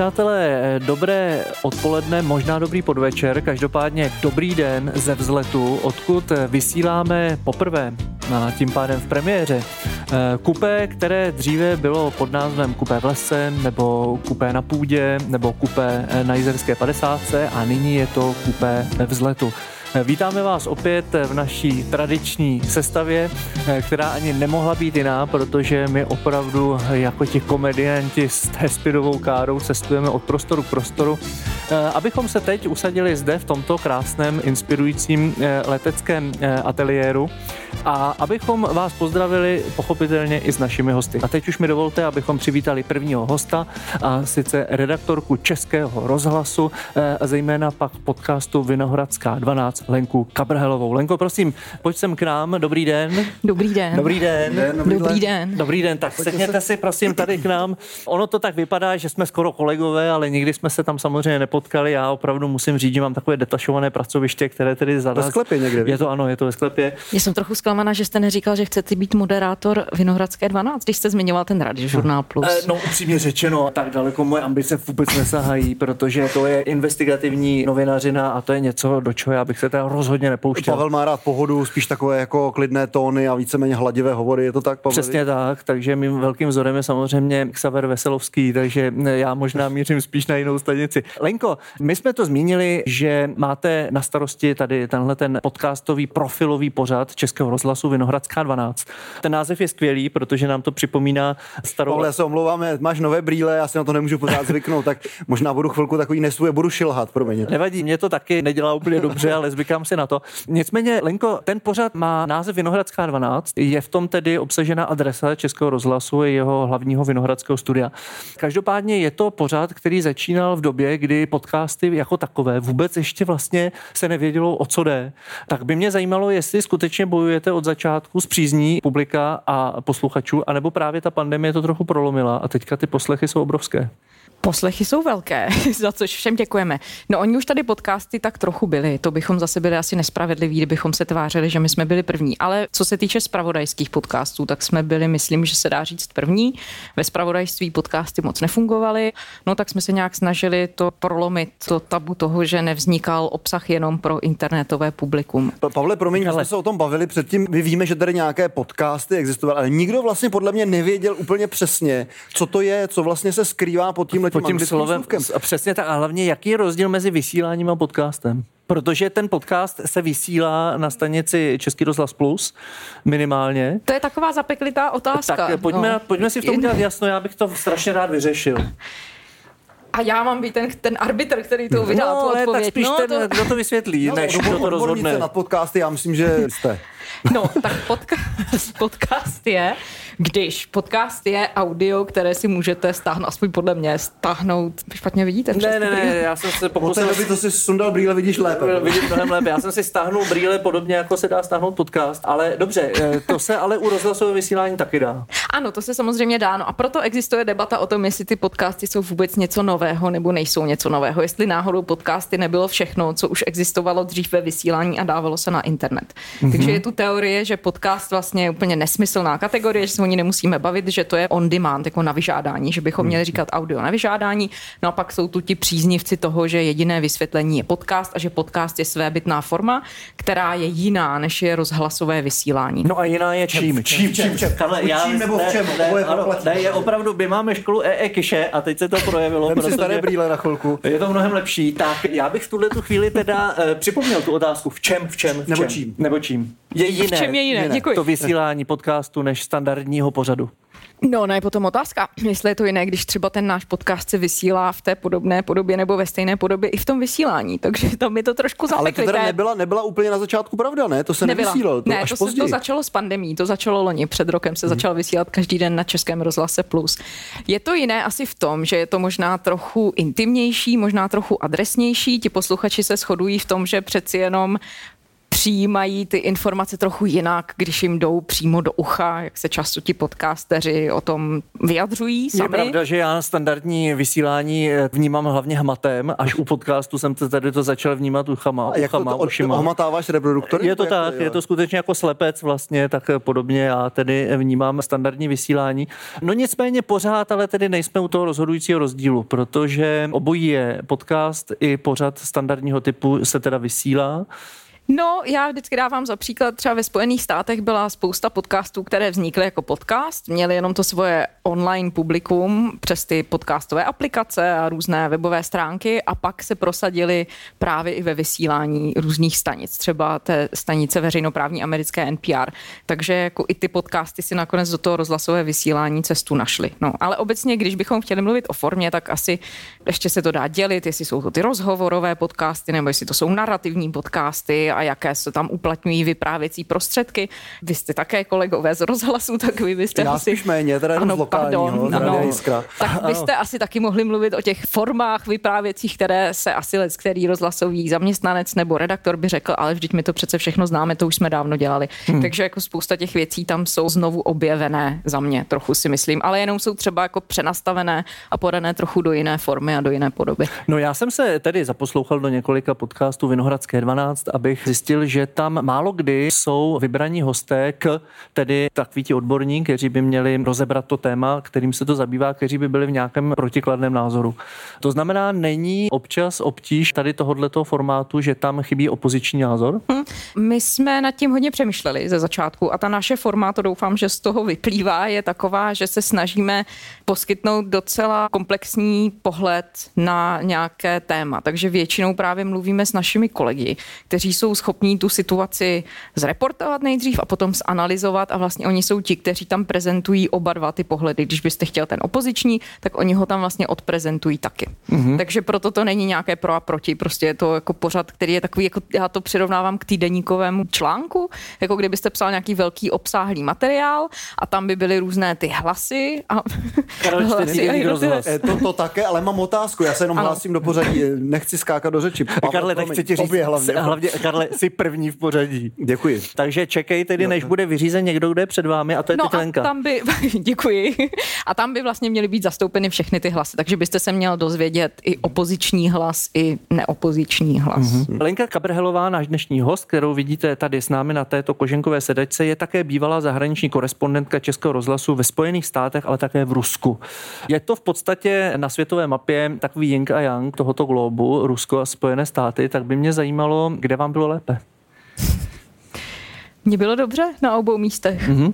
přátelé, dobré odpoledne, možná dobrý podvečer, každopádně dobrý den ze vzletu, odkud vysíláme poprvé, a tím pádem v premiéře. Kupé, které dříve bylo pod názvem Kupé v lese, nebo Kupé na půdě, nebo Kupé na Jizerské 50 a nyní je to Kupé ve vzletu. Vítáme vás opět v naší tradiční sestavě, která ani nemohla být jiná, protože my opravdu jako ti komedianti s Hespidovou károu cestujeme od prostoru k prostoru, abychom se teď usadili zde v tomto krásném, inspirujícím eh, leteckém eh, ateliéru a abychom vás pozdravili pochopitelně i s našimi hosty. A teď už mi dovolte, abychom přivítali prvního hosta, a sice redaktorku Českého rozhlasu, eh, zejména pak podcastu Vinohradská 12 Lenku Kabrhelovou. Lenko, prosím, pojď sem k nám. Dobrý den. Dobrý den. Dobrý den. den dobrý, dobrý den. Dobrý den. Tak sedněte si prosím tady k nám. Ono to tak vypadá, že jsme skoro kolegové, ale nikdy jsme se tam samozřejmě nepotkali. Já opravdu musím říct, že mám takové detašované pracoviště, které tedy za Ve sklepě někde. Je to ano, je to ve sklepě. Já jsem trochu zklamaná, že jste neříkal, že chcete být moderátor Vinohradské 12, když jste zmiňoval ten radiožurnál Plus. Eh, no upřímně řečeno, tak daleko moje ambice vůbec nesahají, protože to je investigativní novinařina a to je něco, do čeho já bych se teda rozhodně nepouštěl. Pavel má rád pohodu, spíš takové jako klidné tóny a víceméně hladivé hovory, je to tak, Pavel? Přesně tak, takže mým velkým vzorem je samozřejmě Xaver Veselovský, takže já možná mířím spíš na jinou stanici. Lenko, my jsme to zmínili, že máte na starosti tady tenhle ten podcastový profilový pořad Českého rozhlasu Vinohradská 12. Ten název je skvělý, protože nám to připomíná starou... Ale já se omlouvám, máš nové brýle, já si na to nemůžu pořád zvyknout, tak možná budu chvilku takový nesvůj, budu šilhat, promiň. Nevadí, mě to taky nedělá úplně dobře, ale zvykám si na to. Nicméně, Lenko, ten pořad má název Vinohradská 12, je v tom tedy obsažena adresa Českého rozhlasu, jeho hlavního vinohradského studia. Každopádně je to pořad, který začínal v době, kdy podcasty jako takové vůbec ještě vlastně se nevědělo, o co jde. Tak by mě zajímalo, jestli skutečně bojujete od začátku s přízní publika a posluchačů, anebo právě ta pandemie to trochu prolomila a teďka ty poslechy jsou obrovské. Poslechy jsou velké, za což všem děkujeme. No oni už tady podcasty tak trochu byli, to bychom zase byli asi nespravedliví, kdybychom se tvářili, že my jsme byli první. Ale co se týče spravodajských podcastů, tak jsme byli, myslím, že se dá říct první. Ve spravodajství podcasty moc nefungovaly, no tak jsme se nějak snažili to prolomit, to tabu toho, že nevznikal obsah jenom pro internetové publikum. Pa- Pavle, promiň, ale... jsme se o tom bavili předtím. My víme, že tady nějaké podcasty existovaly, ale nikdo vlastně podle mě nevěděl úplně přesně, co to je, co vlastně se skrývá pod tím pod tím slovem. A přesně tak. A hlavně, jaký je rozdíl mezi vysíláním a podcastem? Protože ten podcast se vysílá na stanici Český rozhlas Plus minimálně. To je taková zapeklitá otázka. Tak pojďme, no. pojďme si v tom udělat jasno, já bych to strašně rád vyřešil. A já mám být ten, ten arbitr, který to vydá no, tu ne, odpověď. tak spíš no, ten, to... kdo to vysvětlí, no, než kdo to rozhodne. na podcasty, já myslím, že jste. No, tak podcast, podcast je, když podcast je audio, které si můžete stáhnout, aspoň podle mě, stáhnout. Špatně vidíte? Ne, ne, ne, já jsem se pokusil... Od té to si sundal brýle, vidíš lépe. Vidím mnohem lépe. Já jsem si stáhnul brýle podobně, jako se dá stáhnout podcast, ale dobře, to se ale u rozhlasového vysílání taky dá. Ano, to se samozřejmě dá. No a proto existuje debata o tom, jestli ty podcasty jsou vůbec něco nového nebo nejsou něco nového. Jestli náhodou podcasty nebylo všechno, co už existovalo dřív ve vysílání a dávalo se na internet. Mm-hmm. Takže je tu teorie, že podcast vlastně je úplně nesmyslná kategorie, že se o ní nemusíme bavit, že to je on demand, jako na vyžádání, že bychom měli říkat audio na vyžádání. No a pak jsou tu ti příznivci toho, že jediné vysvětlení je podcast a že podcast je svébytná forma, která je jiná, než je rozhlasové vysílání. No a jiná je čím? Čím, čím, čím. Karle, já, čím nebo v čem? Ne, ne, ano, ne, je opravdu, my máme školu EE Kiše a teď se to projevilo. Staré brýle na chvilku. Je to mnohem lepší. Tak já bych v tuhle tu chvíli teda uh, připomněl tu otázku. V čem, v čem, v nebo čem? čím? Nebo čím? Je jiné. V čem je jiné? Děkuji. To vysílání podcastu než standardního pořadu. No, no je potom otázka, jestli je to jiné, když třeba ten náš podcast se vysílá v té podobné podobě nebo ve stejné podobě i v tom vysílání, takže to mi to trošku Ale to teda nebyla, nebyla úplně na začátku pravda, ne? To se Nebyla. nevysílalo, to ne, až to, se, později. to začalo s pandemí, to začalo loni, před rokem se Mhm. začal vysílat každý den na Českém rozhlase Plus. Je to jiné asi v tom, že je to možná trochu intimnější, možná trochu adresnější, ti posluchači se shodují v tom, že přeci jenom přijímají ty informace trochu jinak, když jim jdou přímo do ucha, jak se často ti podcasteři o tom vyjadřují sami. Je pravda, že já standardní vysílání eh, vnímám hlavně hmatem, až u podcastu jsem to tady to začal vnímat uchama, A jak to, uchama, to ušima. ohmatáváš reproduktory? Je to Jak tak, jo? je to skutečně jako slepec vlastně, tak podobně já tedy vnímám standardní vysílání. No nicméně pořád, ale tedy nejsme u toho rozhodujícího rozdílu, protože obojí je podcast i pořad standardního typu se teda vysílá. No, já vždycky dávám za příklad, třeba ve Spojených státech byla spousta podcastů, které vznikly jako podcast, měly jenom to svoje online publikum přes ty podcastové aplikace a různé webové stránky a pak se prosadili právě i ve vysílání různých stanic, třeba té stanice veřejnoprávní americké NPR. Takže jako i ty podcasty si nakonec do toho rozhlasové vysílání cestu našly. No, ale obecně, když bychom chtěli mluvit o formě, tak asi ještě se to dá dělit, jestli jsou to ty rozhovorové podcasty, nebo jestli to jsou narrativní podcasty a jaké se tam uplatňují vyprávěcí prostředky. Vy jste také kolegové z rozhlasu, tak vy byste Já asi... méně, teda lokálního, z Radia Jiskra. Tak byste asi taky mohli mluvit o těch formách vyprávěcích, které se asi let, který rozhlasový zaměstnanec nebo redaktor by řekl, ale vždyť my to přece všechno známe, to už jsme dávno dělali. Hmm. Takže jako spousta těch věcí tam jsou znovu objevené za mě, trochu si myslím, ale jenom jsou třeba jako přenastavené a podané trochu do jiné formy a do jiné podoby. No já jsem se tedy zaposlouchal do několika podcastů Vinohradské 12, abych zjistil, že tam málo kdy jsou vybraní hosté k tedy takový ti odborník, kteří by měli rozebrat to téma, kterým se to zabývá, kteří by byli v nějakém protikladném názoru. To znamená, není občas obtíž tady tohoto formátu, že tam chybí opoziční názor? Hm. My jsme nad tím hodně přemýšleli ze začátku a ta naše forma, to doufám, že z toho vyplývá, je taková, že se snažíme poskytnout docela komplexní pohled na nějaké téma. Takže většinou právě mluvíme s našimi kolegy, kteří jsou schopní tu situaci zreportovat nejdřív a potom zanalizovat a vlastně oni jsou ti, kteří tam prezentují oba dva ty pohledy. Když byste chtěl ten opoziční, tak oni ho tam vlastně odprezentují taky. Mm-hmm. Takže proto to není nějaké pro a proti, prostě je to jako pořad, který je takový, jako já to přirovnávám k týdeníkovému článku, jako kdybyste psal nějaký velký obsáhlý materiál a tam by byly různé ty hlasy a Karel, hlasy a jednotlivé- E, to, to také, ale mám otázku, já se jenom Ano. hlásím do pořadí, nechci skákat do řeči. Pavel, Karle, tak chci ti říct, hlavně. hlavně, Karle, jsi první v pořadí. Děkuji. Takže čekej tedy, než bude vyřízen někdo, kdo je před vámi, a to je No Titlenka. a tam by, děkuji, a tam by vlastně měly být zastoupeny všechny ty hlasy, takže byste se měl dozvědět i opoziční hlas, i neopoziční hlas. Mm-hmm. Lenka Kabrhelová, náš dnešní host, kterou vidíte tady s námi na této koženkové sedačce, je také bývalá zahraniční korespondentka Českého rozhlasu ve Spojených státech, ale také v Rusku. Je to v podstatě na světové mapě takový yin a yang tohoto globu, Rusko a Spojené státy, tak by mě zajímalo, kde vám bylo lépe. Mně bylo dobře na obou místech. Mm-hmm.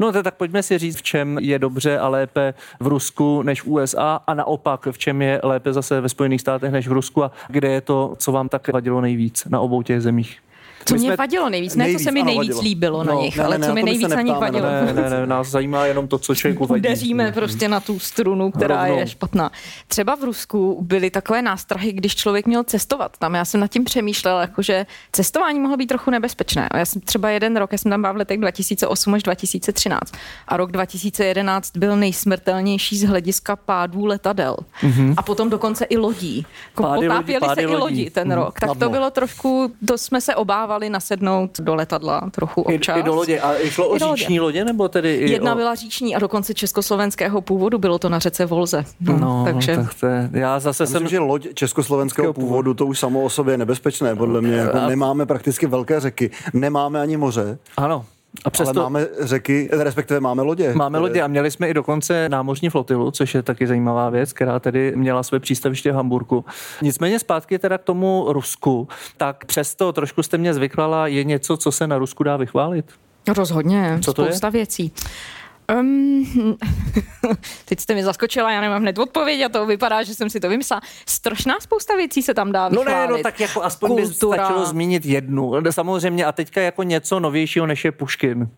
No to tak pojďme si říct, v čem je dobře a lépe v Rusku než v USA a naopak, v čem je lépe zase ve Spojených státech než v Rusku a kde je to, co vám tak vadilo nejvíc na obou těch zemích. Co mě vadilo nejvíc, ne co Nejvíc, se mi ano, nejvíc vadilo. líbilo na No, nich, ne, ale ne, co na mi nejvíc na nich vadilo. Ne, ne, ne, nás zajímá jenom to, co člověku vadí. Udeříme prostě na tu strunu, která Rovnou. je špatná. Třeba v Rusku byly takové nástrahy, když člověk měl cestovat. Tam já jsem nad tím přemýšlela, jakože cestování mohlo být trochu nebezpečné. Já jsem třeba jeden rok, já jsem tam byla v letech 2008 až 2013 a rok 2011 byl nejsmrtelnější z hlediska pádů letadel. Mm-hmm. A potom dokonce i lodí. Jako Pády lodí, Potápěly pády se i lodí. lodi ten Mhm. rok. Tak Na to bylo trošku, to jsme se obávali nasednout do letadla trochu I, občas. I do lodě. A šlo o I do lodě. říční lodě, nebo tedy i Jedna o... byla říční a dokonce československého původu, bylo to na řece Volze. No, No, takže tak to je, já zase Já myslím, jsem... že loď československého původu, to už samo o sobě je nebezpečné, podle mě. Jako nemáme prakticky velké řeky, nemáme ani moře, Ano. A Přesto... ale máme řeky, respektive máme lodě. Máme které- lodě a měli jsme i dokonce námořní flotilu, což je taky zajímavá věc, která tedy měla své přístaviště v Hamburku. Nicméně zpátky teda k tomu Rusku, tak přesto trošku jste mě zvyklala, je něco, co se na Rusku dá vychválit? rozhodně Co to je? spousta věcí. Um, teď jste mi zaskočila, já nemám hned odpověď a to vypadá, že jsem si to vymyslela. Strašná spousta věcí se tam dá No vychválit. ne, no tak jako aspoň by Kultura. stačilo zmínit jednu. Samozřejmě a teďka jako něco novějšího, než je Puškin.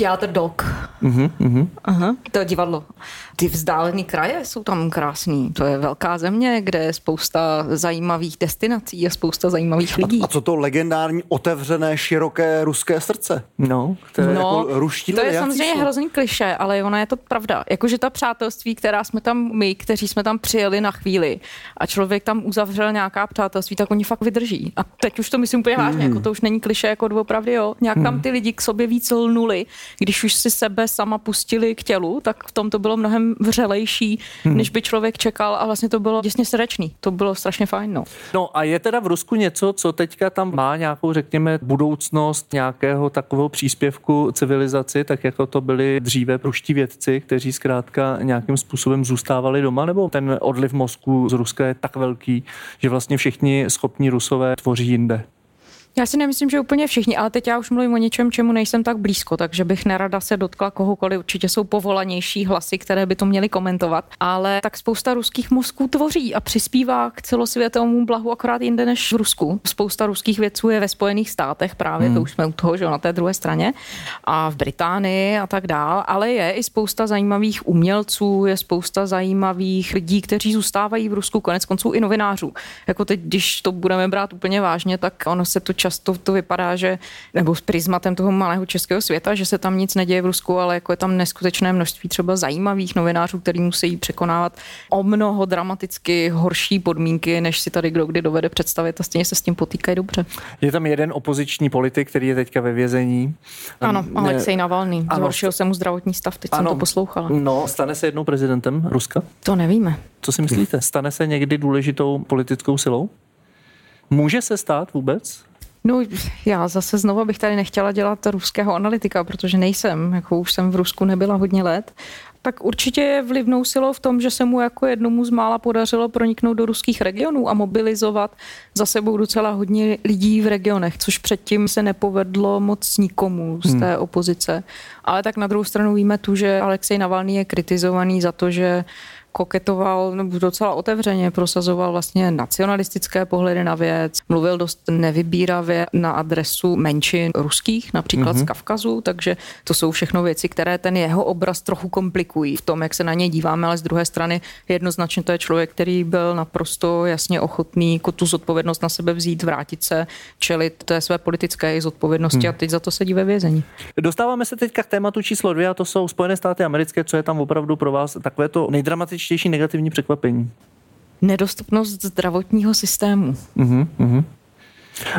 Theater Dog. Uh-huh, uh-huh. Aha, to je divadlo. Ty vzdálené kraje jsou tam krásný. To je velká země, kde je spousta zajímavých destinací a spousta zajímavých lidí. A, a co to legendární otevřené, široké ruské srdce? No, to je, no, jako ruští to je samozřejmě jsou? hrozný kliše, ale ona je to pravda. Jakože ta přátelství, která jsme tam my, kteří jsme tam přijeli na chvíli a člověk tam uzavřel nějaká přátelství, tak oni fakt vydrží. A teď už to myslím úplně vážně, hmm. jako to už není kliše jako doopravdy, jo. Nějak hmm. tam ty lidi k sobě víc lnuli, když už si sebe sama pustili k tělu, tak v tom to bylo mnohem vřelejší, hmm. než by člověk čekal a vlastně to bylo děsně srdečný. To bylo strašně fajn. No. no a je teda v Rusku něco, co teďka tam má nějakou, řekněme, budoucnost nějakého takového příspěvku civilizaci, tak jako to byli dříve pruští vědci, kteří zkrátka nějakým způsobem zůstávali doma, nebo ten odliv mozku z Ruska je tak velký, že vlastně všichni schopní Rusové tvoří jinde? Já si nemyslím, že úplně všichni, ale teď já už mluvím o něčem, čemu nejsem tak blízko, takže bych nerada se dotkla kohokoliv. Určitě jsou povolanější hlasy, které by to měly komentovat, ale tak spousta ruských mozků tvoří a přispívá k celosvětovému blahu akorát jinde než v Rusku. Spousta ruských vědců je ve Spojených státech právě, hmm. to už jsme u toho, že na té druhé straně, a v Británii a tak dál, ale je i spousta zajímavých umělců, je spousta zajímavých lidí, kteří zůstávají v Rusku, konec konců i novinářů. Jako teď, když to budeme brát úplně vážně, tak ono se to často to vypadá, že, nebo s prismatem toho malého českého světa, že se tam nic neděje v Rusku, ale jako je tam neskutečné množství třeba zajímavých novinářů, který musí překonávat o mnoho dramaticky horší podmínky, než si tady kdo kdy dovede představit a stejně se s tím potýkají dobře. Je tam jeden opoziční politik, který je teďka ve vězení. Ano, Alexej Navalný. Ano. Zhoršil se mu zdravotní stav, teď ano. jsem to poslouchala. No, stane se jednou prezidentem Ruska? To nevíme. Co si myslíte? Stane se někdy důležitou politickou silou? Může se stát vůbec? No já zase znovu bych tady nechtěla dělat ruského analytika, protože nejsem, jako už jsem v Rusku nebyla hodně let, tak určitě je vlivnou silou v tom, že se mu jako jednomu z mála podařilo proniknout do ruských regionů a mobilizovat za sebou docela hodně lidí v regionech, což předtím se nepovedlo moc nikomu z hmm. té opozice. Ale tak na druhou stranu víme tu, že Alexej Navalný je kritizovaný za to, že koketoval nebo docela otevřeně, prosazoval vlastně nacionalistické pohledy na věc, mluvil dost nevybíravě na adresu menšin ruských, například mm-hmm. z mhm. Kavkazu, takže to jsou všechno věci, které ten jeho obraz trochu komplikují v tom, jak se na ně díváme, ale z druhé strany jednoznačně to je člověk, který byl naprosto jasně ochotný jako tu zodpovědnost na sebe vzít, vrátit se, čelit té své politické zodpovědnosti hmm. a teď za to sedí ve vězení. Dostáváme se teďka k tématu číslo dvě a to jsou Spojené státy americké, co je tam opravdu pro vás takové to nejdramatičnější nejdramatičtější negativní překvapení? Nedostupnost zdravotního systému. Uh-huh, uh-huh.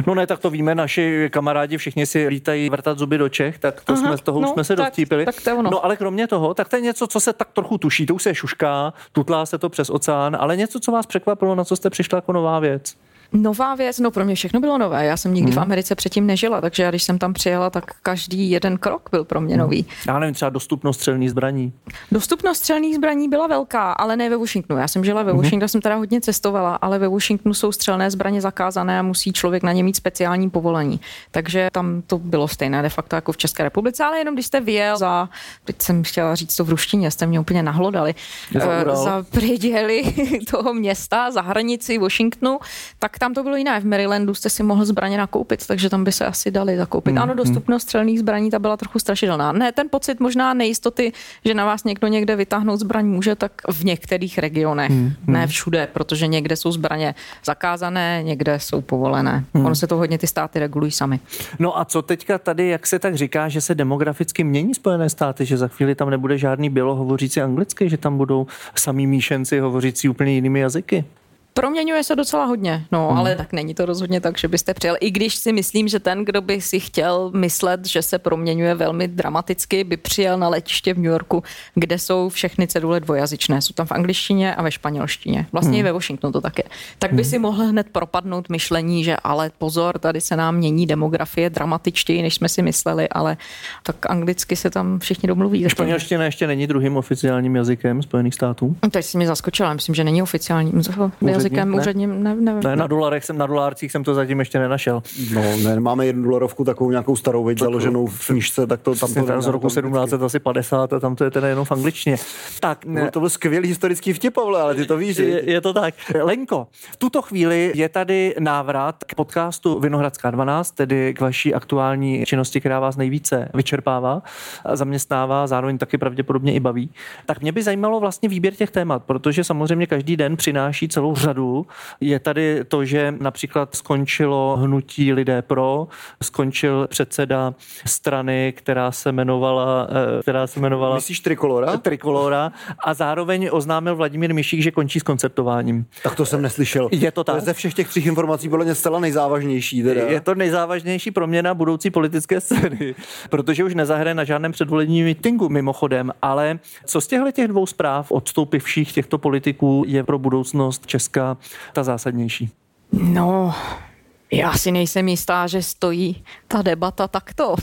No ne, tak to víme, naši kamarádi všichni si lítají vrtat zuby do Čech, tak to Aha, jsme, toho no, už jsme se tak, Tak to ono. No ale kromě toho, tak to je něco, co se tak trochu tuší, to už se šušká, tutlá se to přes oceán, ale něco, co vás překvapilo, na co jste přišla jako nová věc. Nová věc, no pro mě všechno bylo nové. Já jsem nikdy hmm. v Americe předtím nežila, takže já, když jsem tam přijela, tak každý jeden krok byl pro mě hmm. nový. Já nevím, třeba dostupnost střelných zbraní. Dostupnost střelných zbraní byla velká, ale ne ve Washingtonu. Já jsem žila ve hmm. Washingtonu, jsem teda hodně cestovala, ale ve Washingtonu jsou střelné zbraně zakázané a musí člověk na ně mít speciální povolení. Takže tam to bylo stejné de facto jako v České republice, ale jenom když jste vyjel za, teď jsem chtěla říct to v ruštině, jste mě úplně nahlodali, za, uh, za toho města, za hranici Washingtonu, tak tam to bylo jiné. V Marylandu jste si mohl zbraně nakoupit, takže tam by se asi dali zakoupit. Hmm. Ano, hmm. dostupnost střelných zbraní ta byla trochu strašidelná. Ne, ten pocit možná nejistoty, že na vás někdo někde vytáhnout zbraň může, tak v některých regionech, hmm. ne všude, protože někde jsou zbraně zakázané, někde jsou povolené. Hmm. Ono se to hodně ty státy regulují sami. No a co teďka tady, jak se tak říká, že se demograficky mění Spojené státy, že za chvíli tam nebude žádný bělo hovořící anglicky, že tam budou samý míšenci hovořící úplně jinými jazyky? Proměňuje se docela hodně, no, hmm. ale tak není to rozhodně tak, že byste přijel. I když si myslím, že ten, kdo by si chtěl myslet, že se proměňuje velmi dramaticky, by přijel na letiště v New Yorku, kde jsou všechny cedule dvojazyčné. Jsou tam v angličtině a ve španělštině. Vlastně hmm. i ve Washingtonu to také. Tak by hmm. si mohl hned propadnout myšlení, že ale pozor, tady se nám mění demografie dramatičtěji, než jsme si mysleli, ale tak anglicky se tam všichni domluví. Španělština ještě není druhým oficiálním jazykem Spojených států? Teď si mě zaskočila, myslím, že není oficiálním jazykem úředním, ne, ne, ne, na dolarech jsem, na dolárcích jsem to zatím ještě nenašel. No, ne, máme jednu dolarovku takovou nějakou starou, veď, založenou v knižce, tak to tam to z roku 1750 a tam to je teda jenom v angličtině. Tak, no, to byl skvělý historický vtip, Pavle, ale ty to víš. Je, je, to tak. Lenko, v tuto chvíli je tady návrat k podcastu Vinohradská 12, tedy k vaší aktuální činnosti, která vás nejvíce vyčerpává, zaměstnává, zároveň taky pravděpodobně i baví. Tak mě by zajímalo vlastně výběr těch témat, protože samozřejmě každý den přináší celou řadu. Je tady to, že například skončilo hnutí Lidé pro, skončil předseda strany, která se jmenovala... Eh, která se jmenovala Myslíš Trikolora? Trikolora a zároveň oznámil Vladimír Mišík, že končí s koncertováním. Tak to jsem neslyšel. Je to tak. To ze všech těch třích informací bylo mě zcela nejzávažnější. Teda. Je to nejzávažnější proměna budoucí politické scény, protože už nezahraje na žádném předvolebním mítingu mimochodem, ale co z těchto těch dvou zpráv odstoupivších těchto politiků je pro budoucnost Česka ta zásadnější? No, já si nejsem jistá, že stojí ta debata takto.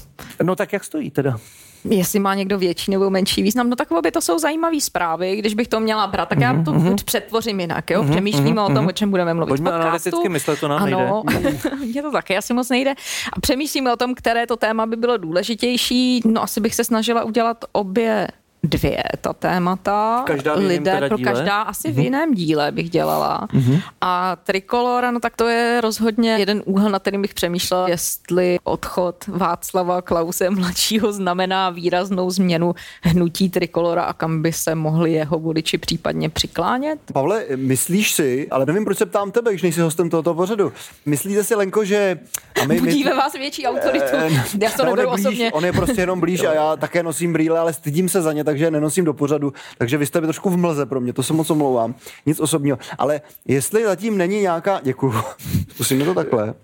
No tak jak stojí teda? jestli má někdo větší nebo menší význam. No tak by to jsou zajímavé zprávy, když bych to měla brát, tak já to mm-hmm. přetvořím jinak, jo? Mhm, přemýšlíme mm-hmm. o tom, mhm. o čem budeme mluvit Pojďme analyticky myslet, to nám ano, nejde. mně to taky asi moc nejde. A přemýšlíme o tom, které to téma by bylo důležitější. No asi bych se snažila udělat obě dvě ta témata. Každá lidé pro díle? každá asi mm-hmm. v jiném díle bych dělala. Mm-hmm. A Trikolora, no tak to je rozhodně jeden úhel, na kterým bych přemýšlela, jestli odchod Václava Klause mladšího znamená výraznou změnu hnutí Trikolora a kam by se mohli jeho voliči případně přiklánět. Pavle, myslíš si, ale nevím, proč se ptám tebe, když nejsi hostem tohoto pořadu, myslíte si, Lenko, že... A my, Budí my... ve vás větší autoritu. Eh, já to neberu blíž, osobně. On je prostě jenom blíž a já také nosím brýle, ale stydím se za ně, takže nenosím do pořadu, takže vy jste trošku v mlze pro mě, to se moc omlouvám, nic osobního. Ale jestli zatím není nějaká, děkuju, zkusíme to takhle,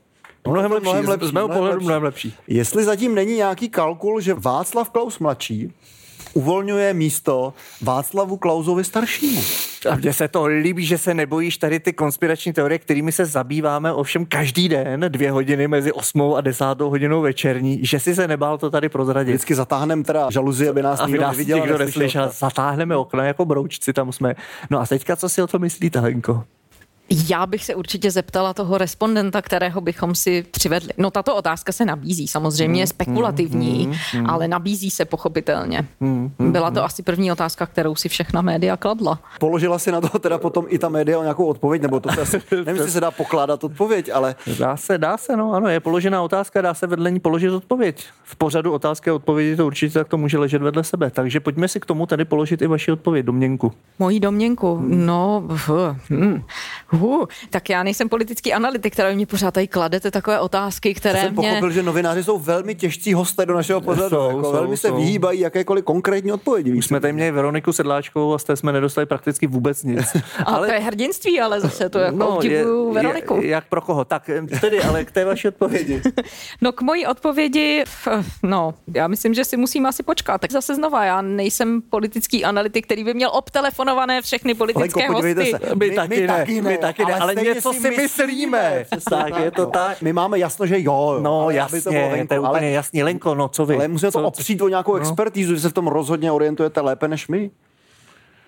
Mnohem lepší, mnohem lepší, z mého pohledu mnohem lepší. Jestli zatím není nějaký kalkul, že Václav Klaus mladší uvolňuje místo Václavu Klausovi staršímu. A mně se to líbí, že se nebojíš tady ty konspirační teorie, kterými se zabýváme ovšem každý den, dvě hodiny mezi 8 a 10 hodinou večerní, že si se nebál to tady prozradit. Vždycky zatáhneme teda žaluzi, aby nás nikdo neviděl. Neslyšel. Zatáhneme okna jako broučci, tam jsme. No a teďka, co si o to myslíte, Henko? Já bych se určitě zeptala toho respondenta, kterého bychom si přivedli. No tato otázka se nabízí, samozřejmě je spekulativní, mm, mm, ale nabízí se pochopitelně. Mm, Byla to asi první otázka, kterou si všechna média kladla. Položila si na to teda potom i ta média nějakou odpověď, nebo to asi, nevím, jestli se dá pokládat odpověď, ale... Dá se, dá se, no ano, je položená otázka, dá se vedle ní položit odpověď. V pořadu otázky a odpovědi to určitě tak to může ležet vedle sebe. Takže pojďme si k tomu tady položit i vaši odpověď, domněnku. Mojí domněnku? No, hm. Uh, tak já nejsem politický analytik, který mě pořád tady kladete takové otázky, které jsem mě... pochopil, že novináři jsou velmi těžcí hosté do našeho pořadu. Jsou, jako jsou, velmi jsou. se vyhýbají jakékoliv konkrétní odpovědi. Už jsme tady měli Veroniku Sedláčkovou a z té jsme nedostali prakticky vůbec nic. ale to je hrdinství, ale zase to jako no, je, Veroniku. Je, jak pro koho? Tak tedy, ale k té vaší odpovědi. no k mojí odpovědi, no, já myslím, že si musím asi počkat. Tak zase znova, já nejsem politický analytik, který by měl obtelefonované všechny politické Lenko, hosty. Se. My, my, taky my, ne, taky ne, my taky ne, ale, ale něco si myslíme. Tak, je to tak. My máme jasno, že jo. No jasně, to, venku, to je úplně jasný. Lenko, no co vy? Ale musíme to opřít o nějakou no. expertízu, že se v tom rozhodně orientujete lépe než my.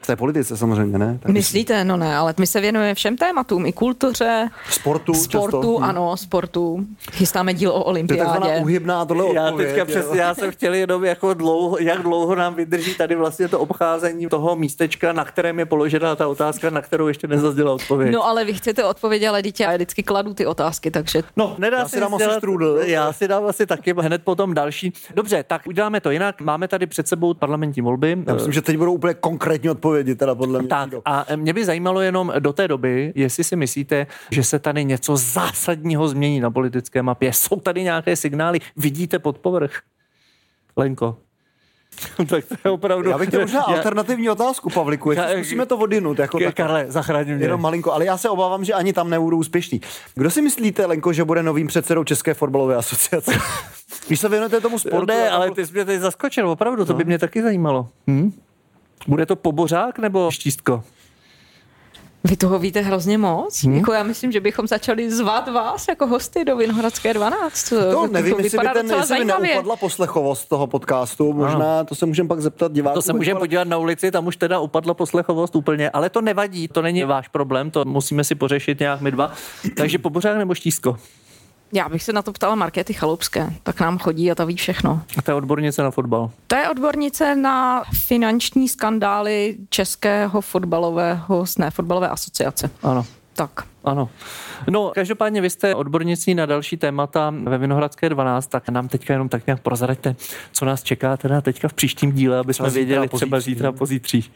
V té politice samozřejmě, ne? Tak Myslíte? No ne, ale my se věnujeme všem tématům, i kultuře, sportu, sportu často. ano, sportu. Chystáme díl o olympiádě. To je uhybná tohle já teďka přes, já jsem chtěl jenom jako dlouho, jak dlouho nám vydrží tady vlastně to obcházení toho místečka, na kterém je položena ta otázka, na kterou ještě nezazděla odpověď. No ale vy chcete odpovědět, ale dítě, já vždycky kladu ty otázky, takže... No, nedá já si dám asi strudl. Já si dám asi taky hned potom další. Dobře, tak uděláme to jinak. Máme tady před sebou parlamentní volby. Já myslím, že teď budou úplně konkrétní odpovědi odpovědi, teda podle mě. Tak a mě by zajímalo jenom do té doby, jestli si myslíte, že se tady něco zásadního změní na politické mapě. Jsou tady nějaké signály, vidíte pod povrch? Lenko. tak to je opravdu... Já bych chtěl možná já... alternativní otázku, Pavliku, jestli já... zkusíme to odinut. Jako tak... Karle, zachraň mě. Jenom malinko, ale já se obávám, že ani tam nebudou úspěšný. Kdo si myslíte, Lenko, že bude novým předsedou České fotbalové asociace? Když se věnujete tomu sportu... Ne, ale ty jsi mě teď zaskočil, opravdu, to no. by mě taky zajímalo. Hm? Bude to pobořák nebo štístko? Vy toho víte hrozně moc. Hmm. Jako já myslím, že bychom začali zvat vás jako hosty do Vinohradské 12. To, to nevím, to jestli by, ten, jestli by neupadla poslechovost toho podcastu. Možná ano. to se můžeme pak zeptat diváků. To se můžeme podívat na ulici, tam už teda upadla poslechovost úplně, ale to nevadí, to není váš problém, to musíme si pořešit nějak my dva. Takže pobořák nebo štízko? Já bych se na to ptala Markety Chalupské, tak nám chodí a ta ví všechno. A to je odbornice na fotbal? To je odbornice na finanční skandály Českého fotbalového, ne, fotbalové asociace. Ano. Tak. Ano. No, každopádně vy jste odbornicí na další témata ve Vinohradské 12, tak nám teďka jenom tak nějak prozraďte, co nás čeká teda teďka v příštím díle, aby jsme věděli třeba zítra, pozítří.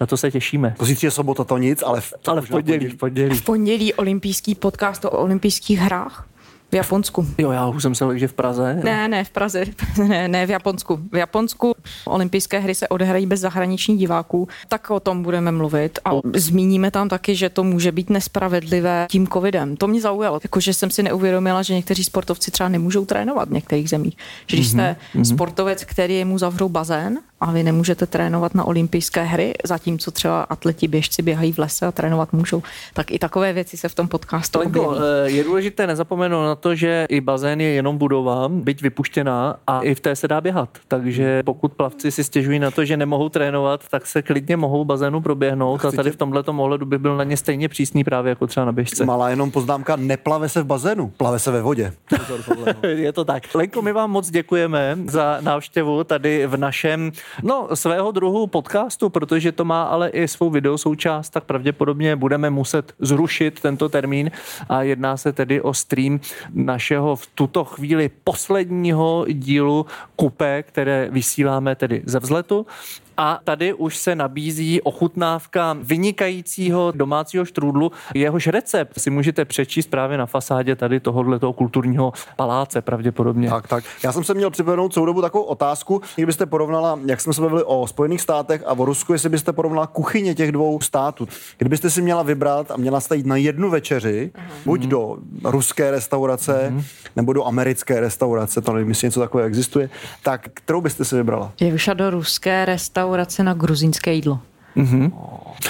Na to se těšíme. Pozítří je sobota, to nic, ale v, ale v pondělí, v pondělí. V pondělí olympijský podcast o olympijských hrách. V Japonsku. Jo, já už jsem se že v Praze. Ne, ne, v Praze. Ne, ne, v Japonsku. V Japonsku olympijské hry se odehrají bez zahraničních diváků, tak o tom budeme mluvit. A zmíníme tam taky, že to může být nespravedlivé tím covidem. To mě zaujalo, jakože jsem si neuvědomila, že někteří sportovci třeba nemůžou trénovat v některých zemích. Že když jste mm-hmm. sportovec, který mu zavřou bazén a vy nemůžete trénovat na olympijské hry, zatímco třeba atleti běžci běhají v lese a trénovat můžou, tak i takové věci se v tom podcastu eh, Je důležité nezapomenout na to, že i bazén je jenom budova, byť vypuštěná a i v té se dá běhat. Takže pokud plavci si stěžují na to, že nemohou trénovat, tak se klidně mohou bazénu proběhnout a tady v tomhle ohledu by byl na ně stejně přísný právě jako třeba na běžce. Malá jenom poznámka, neplave se v bazénu, plave se ve vodě. je to tak. Lenko, my vám moc děkujeme za návštěvu tady v našem No, svého druhu podcastu, protože to má ale i svou video součást, tak pravděpodobně budeme muset zrušit tento termín a jedná se tedy o stream našeho v tuto chvíli posledního dílu Kupe, které vysíláme tedy ze vzletu. A tady už se nabízí ochutnávka vynikajícího domácího štrůdlu. Jehož recept si můžete přečíst právě na fasádě tady tohohle toho kulturního paláce pravděpodobně. Tak, tak. Já jsem se měl připomenout celou dobu takovou otázku, kdybyste porovnala, jak jsme se bavili o Spojených státech a o Rusku, jestli byste porovnala kuchyně těch dvou států. Kdybyste si měla vybrat a měla jste jít na jednu večeři, uh-huh. buď do ruské restaurace, uh-huh. nebo do americké restaurace, to nevím, jestli něco takového existuje, tak kterou byste si vybrala? Je do ruské restaurace restaurace na gruzínské jídlo. Mm-hmm.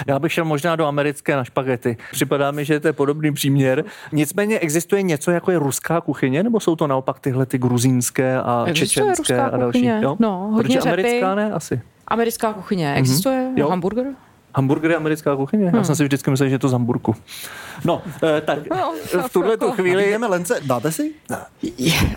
Já bych šel možná do americké na špagety. Připadá mi, že to je podobný příměr. Nicméně existuje něco jako je ruská kuchyně, nebo jsou to naopak tyhle ty gruzínské a existuje čečenské a další? Jo? No, hodně Protože americká ne asi. Americká kuchyně. Mhm. Existuje mm-hmm. hamburger? Hamburger je americká kuchyně? Hmm. Já jsem si vždycky myslel, že je to z Hamburku. No, eh, tak no, v tuhle tu chvíli... Jdeme lence, dáte si?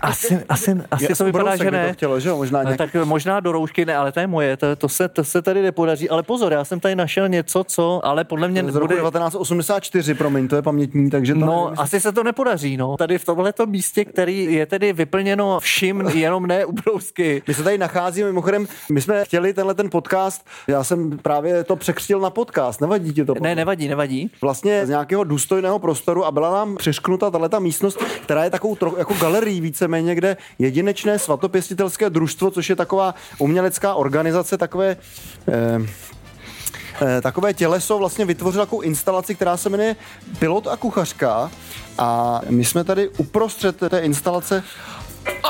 Asi, asi, asi to vypadá, že ne. To chtělo, že? Možná nějak... Tak možná do roušky ne, ale to je moje, to, to, se, to se tady nepodaří. Ale pozor, já jsem tady našel něco, co, ale podle mě... Z roku bude... 1984, promiň, to je pamětní, takže to No, nevím, asi se to nepodaří, no. Tady v tomhle místě, který je tedy vyplněno vším, jenom ne ubrousky. My se tady nacházíme, mimochodem, my jsme chtěli tenhle ten podcast, já jsem právě to překřtil na podcast, nevadí ti to? Ne, nevadí, nevadí. Vlastně z nějakého důstojného prostoru a byla nám přešknuta tahle místnost, která je takovou trochu jako galerii víceméně, kde jedinečné svatopěstitelské družstvo, což je taková umělecká organizace, takové eh, eh, takové těleso vlastně vytvořilo takovou instalaci, která se jmenuje Pilot a kuchařka a my jsme tady uprostřed té instalace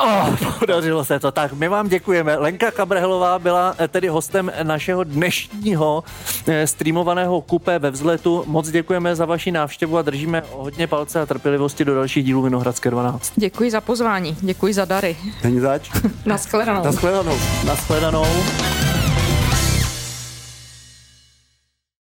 Oh, podařilo se to. Tak my vám děkujeme. Lenka Kabrhelová byla eh, tedy hostem našeho dnešního eh, streamovaného kupé ve vzletu. Moc děkujeme za vaši návštěvu a držíme hodně palce a trpělivosti do dalších dílů Vinohradské 12. Děkuji za pozvání, děkuji za dary. Není zač. Naschledanou. Naschledanou. Naschledanou.